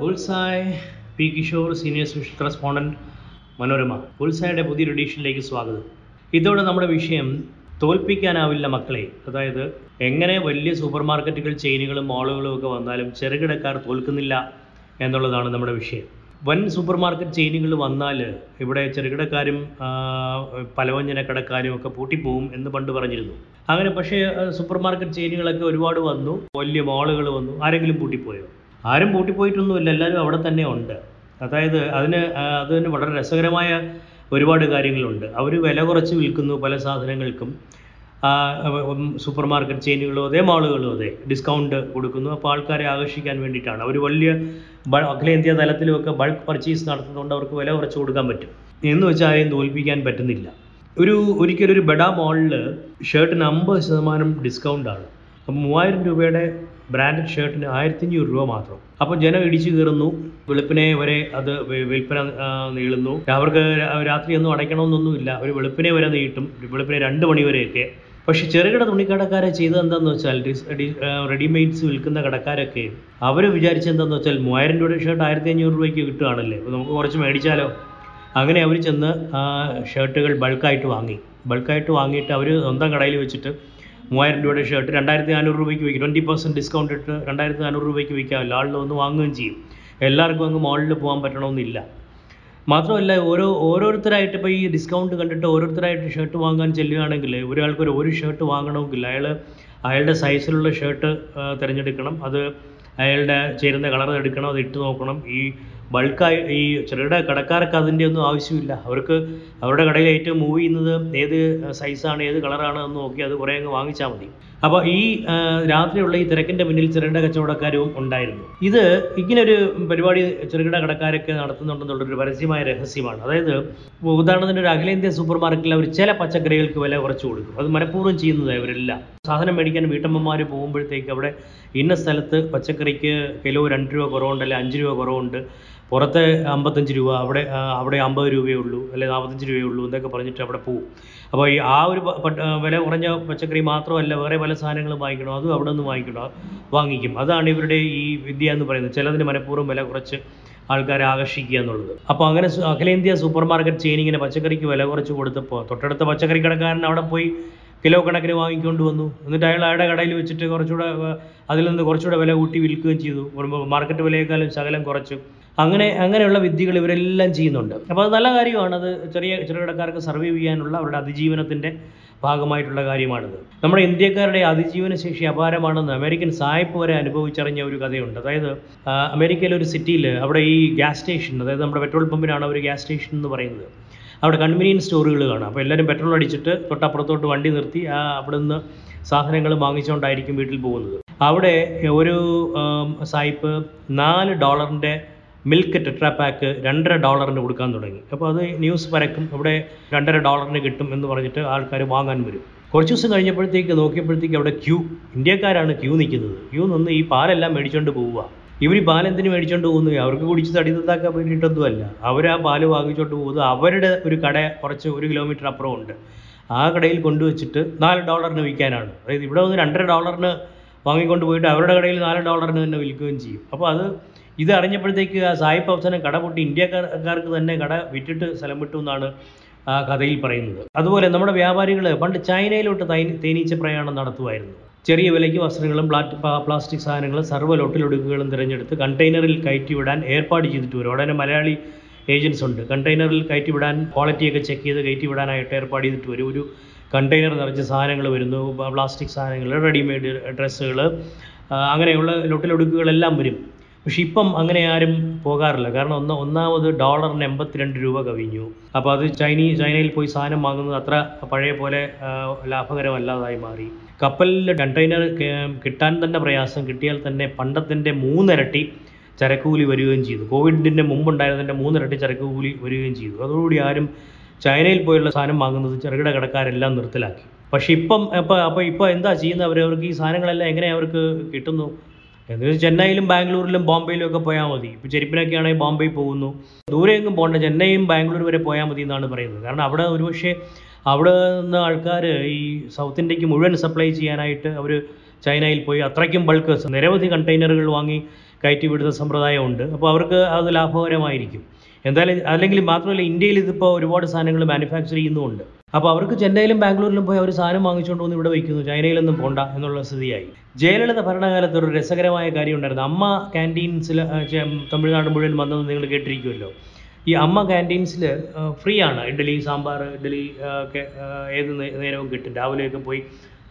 Bullseye P Kishore senior special correspondent Manorama. ബുൾസായുടെ പുതിയൊരു എഡീഷനിലേക്ക് സ്വാഗതം. ഇതോടെ നമ്മുടെ വിഷയം തോൽപ്പിക്കാനാവില്ല മക്കളെ. അതായത് എങ്ങനെ വലിയ സൂപ്പർ മാർക്കറ്റുകൾ ചെയിനുകളും മാളുകളും ഒക്കെ വന്നാലും ചെറുകിടക്കാർ തോൽക്കുന്നില്ല എന്നുള്ളതാണ് നമ്മുടെ വിഷയം. വൻ സൂപ്പർ മാർക്കറ്റ് ചെയിനുകൾ വന്നാൽ ഇവിടെ ചെറുകിടക്കാരും പലവഞ്ചന കടക്കാരും ഒക്കെ പൂട്ടിപ്പോവും എന്ന് പണ്ട് പറഞ്ഞിരുന്നു. അങ്ങനെ പക്ഷേ സൂപ്പർ മാർക്കറ്റ് ചെയിനുകളൊക്കെ ഒരുപാട് വന്നു. വലിയ മാളുകൾ വന്നു. ആരെങ്കിലും പൂട്ടിപ്പോയോ? ആരും പൂട്ടിപ്പോയിട്ടൊന്നുമില്ല എല്ലാവരും അവിടെ തന്നെ ഉണ്ട്. അതായത് അതിന് അതിന് വളരെ രസകരമായ ഒരുപാട് കാര്യങ്ങളുണ്ട്. അവർ വില കുറച്ച് വിൽക്കുന്നു പല സാധനങ്ങൾക്കും. സൂപ്പർ മാർക്കറ്റ് ചെയിനുകളും അതേ മാളുകളും അതെ ഡിസ്കൗണ്ട് കൊടുക്കുന്നു. അപ്പോൾ ആൾക്കാരെ ആകർഷിക്കാൻ വേണ്ടിയിട്ടാണ്. അവർ വലിയ അഖിലേന്ത്യാ തലത്തിലുമൊക്കെ ബൾക്ക് പർച്ചേസ് നടത്തുന്നതുകൊണ്ട് അവർക്ക് വില കുറച്ച് കൊടുക്കാൻ പറ്റും. എന്ന് വെച്ചാൽ ആരെയും തോൽപ്പിക്കാൻ പറ്റുന്നില്ല. ഒരു ഒരിക്കലൊരു ഒരു ബഡാ മാളിൽ ഷർട്ടിന് അമ്പത് ശതമാനം ഡിസ്കൗണ്ടാണ്. അപ്പം മൂവായിരം രൂപയുടെ ബ്രാൻഡഡ് ഷർട്ടിന് ആയിരത്തി അഞ്ഞൂറ് രൂപ മാത്രം. അപ്പോൾ ജനം ഇടിച്ചു കയറുന്നു വെളുപ്പിനെ വരെ അത് വിൽപ്പന നീളുന്നു. അവർക്ക് രാത്രി ഒന്നും അടയ്ക്കണമെന്നൊന്നുമില്ല. അവർ വെളുപ്പിനെ വരെ നീട്ടും. വെളുപ്പിനെ രണ്ട് മണി വരെയൊക്കെ. പക്ഷെ ചെറുകിട തുണിക്കടക്കാരെ ചെയ്തത് എന്താണെന്ന് വെച്ചാൽ റെഡിമെയ്ഡ്സ് വിൽക്കുന്ന കടക്കാരൊക്കെ അവർ വിചാരിച്ചെന്താന്ന് വെച്ചാൽ മൂവായിരം രൂപയുടെ ഷർട്ട് ആയിരത്തി അഞ്ഞൂറ് രൂപയ്ക്ക് കിട്ടുകയാണല്ലേ? നമുക്ക് കുറച്ച് മേടിച്ചാലോ? അങ്ങനെ അവർ ചെന്ന് ഷർട്ടുകൾ ബൾക്കായിട്ട് വാങ്ങി. ബൾക്കായിട്ട് വാങ്ങിയിട്ട് അവർ സ്വന്തം കടയിൽ വെച്ചിട്ട് മൂവായിരം രൂപയുടെ ഷർട്ട് രണ്ടായിരത്തി നാനൂറ് രൂപയ്ക്ക് വിൽക്കും. ട്വന്റി പെർസെന്റ് ഡിസ്കൗണ്ട് ഇട്ട് രണ്ടായിരത്തി നാനൂറ് രൂപയ്ക്ക് വിൽക്കാമല്ലോ ആളിൽ ഒന്ന് വാങ്ങുകയും ചെയ്യും. എല്ലാവർക്കും അങ്ങ് മോളിൽ പോകാൻ പറ്റണമെന്നില്ല. മാത്രമല്ല ഓരോ ഓരോരുത്തരായിട്ട് ഇപ്പോൾ ഈ ഡിസ്കൗണ്ട് കണ്ടിട്ട് ഓരോരുത്തരായിട്ട് ഷർട്ട് വാങ്ങാൻ ചെല്ലുകയാണെങ്കിൽ ഒരാൾക്ക് ഒരു ഒരു ഷർട്ട് വാങ്ങണമെങ്കിൽ അയാൾ അയാളുടെ സൈസിലുള്ള ഷർട്ട് തിരഞ്ഞെടുക്കണം. അത് അയാളുടെ ചേരുന്ന കളർ എടുക്കണം അത് ഇട്ട് നോക്കണം. ഈ ബൾക്കായി ഈ ചെറുകിട കടക്കാർക്ക് അതിന്റെ ഒന്നും ആവശ്യമില്ല. അവർക്ക് അവരുടെ കടയിൽ ഏറ്റവും മൂവ് ചെയ്യുന്നത് ഏത് സൈസാണ് ഏത് കളറാണ് എന്ന് നോക്കി അത് കുറേ അങ്ങ് വാങ്ങിച്ചാൽ മതി. അപ്പോൾ ഈ രാത്രിയുള്ള ഈ തിരക്കിന്റെ മുന്നിൽ ചെറുകിട കച്ചവടക്കാരും ഉണ്ടായിരുന്നു. ഇത് ഇങ്ങനൊരു പരിപാടി ചെറുകിട കടക്കാരൊക്കെ നടത്തുന്നുണ്ടെന്നുള്ളൊരു പരസ്യമായ രഹസ്യമാണ്. അതായത് ഉദാഹരണത്തിന് ഒരു അഖിലേന്ത്യാ സൂപ്പർ മാർക്കറ്റിൽ അവർ ചില പച്ചക്കറികൾക്ക് വില കുറച്ച് കൊടുക്കും. അത് മനഃപൂർവം ചെയ്യുന്നത് അവരെല്ലാം സാധനം മേടിക്കാൻ വീട്ടമ്മമാർ പോകുമ്പോഴത്തേക്ക് അവിടെ ഇന്ന സ്ഥലത്ത് പച്ചക്കറിക്ക് കിലോ രണ്ട് രൂപ കുറവുണ്ട് അല്ലെങ്കിൽ അഞ്ച് രൂപ കുറവുണ്ട്. പുറത്ത് അമ്പത്തഞ്ച് രൂപ അവിടെ അവിടെ അമ്പത് രൂപയേ ഉള്ളൂ അല്ലെങ്കിൽ നാൽപ്പത്തഞ്ച് രൂപയേ ഉള്ളൂ എന്നൊക്കെ പറഞ്ഞിട്ട് അവിടെ പോകും അപ്പോൾ ഈ ആ ഒരു വില കുറഞ്ഞ പച്ചക്കറി മാത്രമല്ല വേറെ പല സാധനങ്ങളും വാങ്ങിക്കണം? അതും അവിടെ നിന്ന് വാങ്ങിക്കണം? വാങ്ങിക്കും. അതാണ് ഇവരുടെ ഈ വിദ്യ എന്ന് പറയുന്നത്. ചിലതിന് മനഃപൂർവം വില കുറച്ച് ആൾക്കാരെ ആകർഷിക്കുക എന്നുള്ളത്. അപ്പോൾ അങ്ങനെ അഖിലേന്ത്യാ സൂപ്പർ മാർക്കറ്റ് ചെയിൻ ഇങ്ങനെ പച്ചക്കറിക്ക് വില കുറച്ച് കൊടുത്തപ്പോൾ തൊട്ടടുത്ത പച്ചക്കറി കടക്കാരൻ അവിടെ പോയി കിലോ കണക്കിന് വാങ്ങിക്കൊണ്ട് വന്നു. എന്നിട്ട് അയാൾ അയാളുടെ കടയിൽ വെച്ചിട്ട് കുറച്ചുകൂടെ അതിൽ നിന്ന് കുറച്ചുകൂടെ വില കൂട്ടി വിൽക്കുകയും ചെയ്തു. മാർക്കറ്റ് വിലയേക്കാളും ശകലം കുറച്ചു. അങ്ങനെ അങ്ങനെയുള്ള വിദ്യകൾ ഇവരെല്ലാം ചെയ്യുന്നുണ്ട്. അപ്പോൾ അത് നല്ല കാര്യമാണ്. അത് ചെറിയ ചെറുകിടക്കാർക്ക് സർവൈവ് ചെയ്യാനുള്ള അവരുടെ അതിജീവനത്തിന്റെ ഭാഗമായിട്ടുള്ള കാര്യമാണിത്. നമ്മുടെ ഇന്ത്യക്കാരുടെ അതിജീവന ശേഷി അപാരമാണെന്ന് അമേരിക്കൻ സായിപ്പ് വരെ അനുഭവിച്ചറിഞ്ഞ ഒരു കഥയുണ്ട്. അതായത് അമേരിക്കയിലെ ഒരു സിറ്റിയിൽ അവിടെ ഈ ഗ്യാസ് സ്റ്റേഷൻ അതായത് നമ്മുടെ പെട്രോൾ പമ്പിനാണ് ഒരു ഗ്യാസ് സ്റ്റേഷൻ എന്ന് പറയുന്നത്. അവിടെ കൺവീനിയൻസ് സ്റ്റോറുകൾ കാണാം. അപ്പോൾ എല്ലാവരും പെട്രോൾ അടിച്ചിട്ട് തൊട്ടപ്പുറത്തോട്ട് വണ്ടി നിർത്തി ആ അവിടെ നിന്ന് സാധനങ്ങൾ വാങ്ങിച്ചുകൊണ്ടായിരിക്കും വീട്ടിൽ പോകുന്നത്. അവിടെ ഒരു സായിപ്പ് നാല് ഡോളറിന്റെ മിൽക്ക് ടെട്രാ പാക്ക് രണ്ടര ഡോളറിന് കൊടുക്കാൻ തുടങ്ങി. അപ്പോൾ അത് ന്യൂസ് പരക്കും. അവിടെ രണ്ടര ഡോളറിന് കിട്ടും എന്ന് പറഞ്ഞിട്ട് ആൾക്കാർ വാങ്ങാൻ വരും. കുറച്ച് ദിവസം കഴിഞ്ഞപ്പോഴത്തേക്ക് നോക്കിയപ്പോഴത്തേക്ക് അവിടെ ക്യൂ ഇന്ത്യക്കാരാണ് ക്യൂ നിൽക്കുന്നത്. ക്യൂ നിന്ന് ഈ പാലെല്ലാം മേടിച്ചുകൊണ്ട് പോവുക. ഇവർ ഈ പാൽ എന്തിനു മേടിച്ചുകൊണ്ട് പോകുന്നു? അവർക്ക് കുടിച്ച് തടി തത്താക്കാൻ വേണ്ടിയിട്ടൊന്നുമല്ല. അവർ ആ പാൽ വാങ്ങിച്ചോണ്ട് പോകുന്നത് അവരുടെ ഒരു കട കുറച്ച് ഒരു കിലോമീറ്റർ അപ്പുറം ഉണ്ട്. ആ കടയിൽ കൊണ്ടുവച്ചിട്ട് നാല് ഡോളറിന് വിൽക്കാനാണ്. അതായത് ഇവിടെ വന്ന് രണ്ടര ഡോളറിന് വാങ്ങിക്കൊണ്ട് പോയിട്ട് അവരുടെ കടയിൽ നാല് ഡോളറിന് തന്നെ വിൽക്കുകയും ചെയ്യും. അപ്പോൾ അത് ഇത് അറിഞ്ഞപ്പോഴത്തേക്ക് ആ സായിപ്പ് അവസാനം കട പൊട്ടി. ഇന്ത്യക്കാർക്ക് തന്നെ കട വിറ്റിട്ട് സ്ഥലം വിട്ടു എന്നാണ് ആ കഥയിൽ പറയുന്നത്. അതുപോലെ നമ്മുടെ വ്യാപാരികൾ പണ്ട് ചൈനയിലോട്ട് തേനീച്ച പ്രയാണം നടത്തുമായിരുന്നു. ചെറിയ വിലയ്ക്ക് വസ്ത്രങ്ങളും പ്ലാസ്റ്റിക് സാധനങ്ങളും സർവ ലോട്ടിലൊടുക്കുകളും തിരഞ്ഞെടുത്ത് കണ്ടെയ്നറിൽ കയറ്റി വിടാൻ ഏർപ്പാട് ചെയ്തിട്ട് വരും ഉടനെ മലയാളി ഏജൻസ് ഉണ്ട്. കണ്ടെയ്നറിൽ കയറ്റി വിടാൻ ക്വാളിറ്റിയൊക്കെ ചെക്ക് ചെയ്ത് കയറ്റി വിടാനായിട്ട് ഏർപ്പാട് ചെയ്തിട്ട് വരും ഒരു കണ്ടെയ്നർ നിറച്ച് സാധനങ്ങൾ വരുന്നു. പ്ലാസ്റ്റിക് സാധനങ്ങൾ റെഡിമെയ്ഡ് ഡ്രസ്സുകൾ അങ്ങനെയുള്ള ലൊട്ടിലൊടുക്കുകളെല്ലാം വരും. പക്ഷെ ഇപ്പം അങ്ങനെ ആരും പോകാറില്ല. കാരണം ഒന്ന് ഒന്നാമത് ഡോളറിന് എൺപത്തിരണ്ട് രൂപ കവിഞ്ഞു. അപ്പോൾ അത് ചൈനീ ചൈനയിൽ പോയി സാധനം വാങ്ങുന്നത് അത്ര പഴയ പോലെ ലാഭകരമല്ലാതായി മാറി. കപ്പലിൽ കണ്ടെയ്നർ കിട്ടാൻ തന്നെ പ്രയാസം. കിട്ടിയാൽ തന്നെ പണ്ടത്തിന്റെ മൂന്നിരട്ടി ചരക്കുകൂലി വരികയും ചെയ്തു. കോവിഡിന്റെ മുമ്പുണ്ടായിരുന്നതിന്റെ മൂന്നിരട്ടി ചരക്കുകൂലി വരികയും ചെയ്തു. അതോടുകൂടി ആരും ചൈനയിൽ പോയുള്ള സാധനം വാങ്ങുന്നത് ചെറുകിട കടക്കാരെല്ലാം നിർത്തലാക്കി. പക്ഷേ ഇപ്പം അപ്പോൾ അപ്പോൾ ഇപ്പോൾ എന്താ ചെയ്യുന്നത്? അവർ അവർക്ക് ഈ സാധനങ്ങളെല്ലാം എങ്ങനെ അവർക്ക് കിട്ടുന്നു? എന്ന് വെച്ചാൽ ചെന്നൈയിലും ബാംഗ്ലൂരിലും ബോംബെയിലും ഒക്കെ പോയാൽ മതി. ഇപ്പോൾ ചെരുപ്പിനൊക്കെ ആണെങ്കിൽ ബോംബെ പോകുന്നു. ദൂരെ എങ്ങും പോകണ്ട ചെന്നൈയും ബാംഗ്ലൂർ വരെ പോയാൽ മതി എന്നാണ് പറയുന്നത്. കാരണം അവിടെ ഒരുപക്ഷെ അവിടെ നിന്ന് ആൾക്കാർ ഈ സൗത്ത് ഇന്ത്യയ്ക്ക് മുഴുവൻ സപ്ലൈ ചെയ്യാനായിട്ട് അവർ ചൈനയിൽ പോയി അത്രയ്ക്കും ബൾക്ക് നിരവധി കണ്ടെയ്നറുകൾ വാങ്ങി കയറ്റി വിടുന്ന സമ്പ്രദായമുണ്ട് അപ്പോൾ അവർക്ക് അത് ലാഭകരമായിരിക്കും. എന്തായാലും അല്ലെങ്കിൽ മാത്രമല്ല ഇന്ത്യയിൽ ഇതിപ്പോൾ ഒരുപാട് സാധനങ്ങൾ മാനുഫാക്ചർ ചെയ്യുന്നുമുണ്ട്. അപ്പോൾ അവർക്ക് ചെന്നൈയിലും ബാംഗ്ലൂരിലും പോയി അവർ സാധനം വാങ്ങിച്ചുകൊണ്ട് വന്ന് ഇവിടെ വയ്ക്കുന്നു ചൈനയിലൊന്നും പോണ്ട എന്നുള്ള സ്ഥിതിയായി. ജയലളിത ഭരണകാലത്ത് ഒരു രസകരമായ കാര്യം ഉണ്ടായിരുന്നു. അമ്മ ക്യാന്റീൻസിൽ തമിഴ്നാട് മുഴുവൻ വന്നത് നിങ്ങൾ കേട്ടിരിക്കുമല്ലോ ഈ അമ്മ ക്യാന്റീൻസിൽ ഫ്രീ ആണ്. ഇഡ്ഡലി സാമ്പാർ ഇഡ്ഡലി ഒക്കെ ഏത് നേരവും കിട്ടും. രാവിലെയൊക്കെ പോയി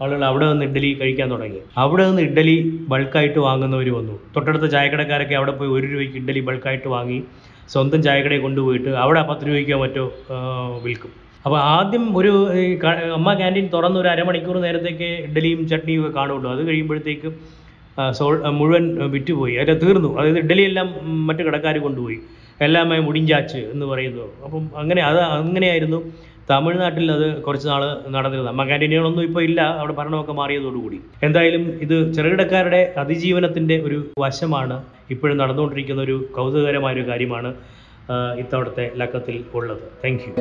ആളുകൾ അവിടെ നിന്ന് ഇഡ്ഡലി കഴിക്കാൻ തുടങ്ങി. അവിടെ നിന്ന് ഇഡ്ഡലി ബൾക്കായിട്ട് വാങ്ങുന്നവർ വന്നു. തൊട്ടടുത്ത ചായക്കടക്കാരൊക്കെ അവിടെ പോയി ഒരു രൂപയ്ക്ക് ഇഡ്ഡലി ബൾക്കായിട്ട് വാങ്ങി. സ്വന്തം ചായക്കടയിൽ കൊണ്ടുപോയിട്ട് അവിടെ പത്ത് രൂപയ്ക്കോ മറ്റോ വിൽക്കും. അപ്പോൾ ആദ്യം ഒരു അമ്മ ക്യാന്റീൻ തുറന്ന് ഒരു അരമണിക്കൂർ നേരത്തേക്ക് ഇഡ്ഡലിയും ചട്നിയും ഒക്കെ കാണുള്ളൂ അത് കഴിയുമ്പോഴത്തേക്കും സോൾ മുഴുവൻ വിറ്റുപോയി. അത് തീർന്നു. അതായത് ഇഡ്ഡലിയെല്ലാം മറ്റു കടക്കാർ കൊണ്ടുപോയി. എല്ലാമേ മുടിഞ്ചാച്ച് എന്ന് പറയുന്നു. അപ്പം അങ്ങനെ അത് അങ്ങനെയായിരുന്നു. തമിഴ്നാട്ടിൽ അത് കുറച്ച് നാൾ നടന്നിരുന്നത് അമ്മ ക്യാന്റീനുകളൊന്നും ഇപ്പോൾ ഇല്ല. അവിടെ ഭരണമൊക്കെ മാറിയതോടുകൂടി. എന്തായാലും ഇത് ചെറുകിടക്കാരുടെ അതിജീവനത്തിന്റെ ഒരു വശമാണ് ഇപ്പോഴും നടന്നുകൊണ്ടിരിക്കുന്ന ഒരു കൗതുകകരമായ ഒരു കാര്യമാണ് ഇത്തവണത്തെ ലക്കത്തിൽ ഉള്ളത്. Thank you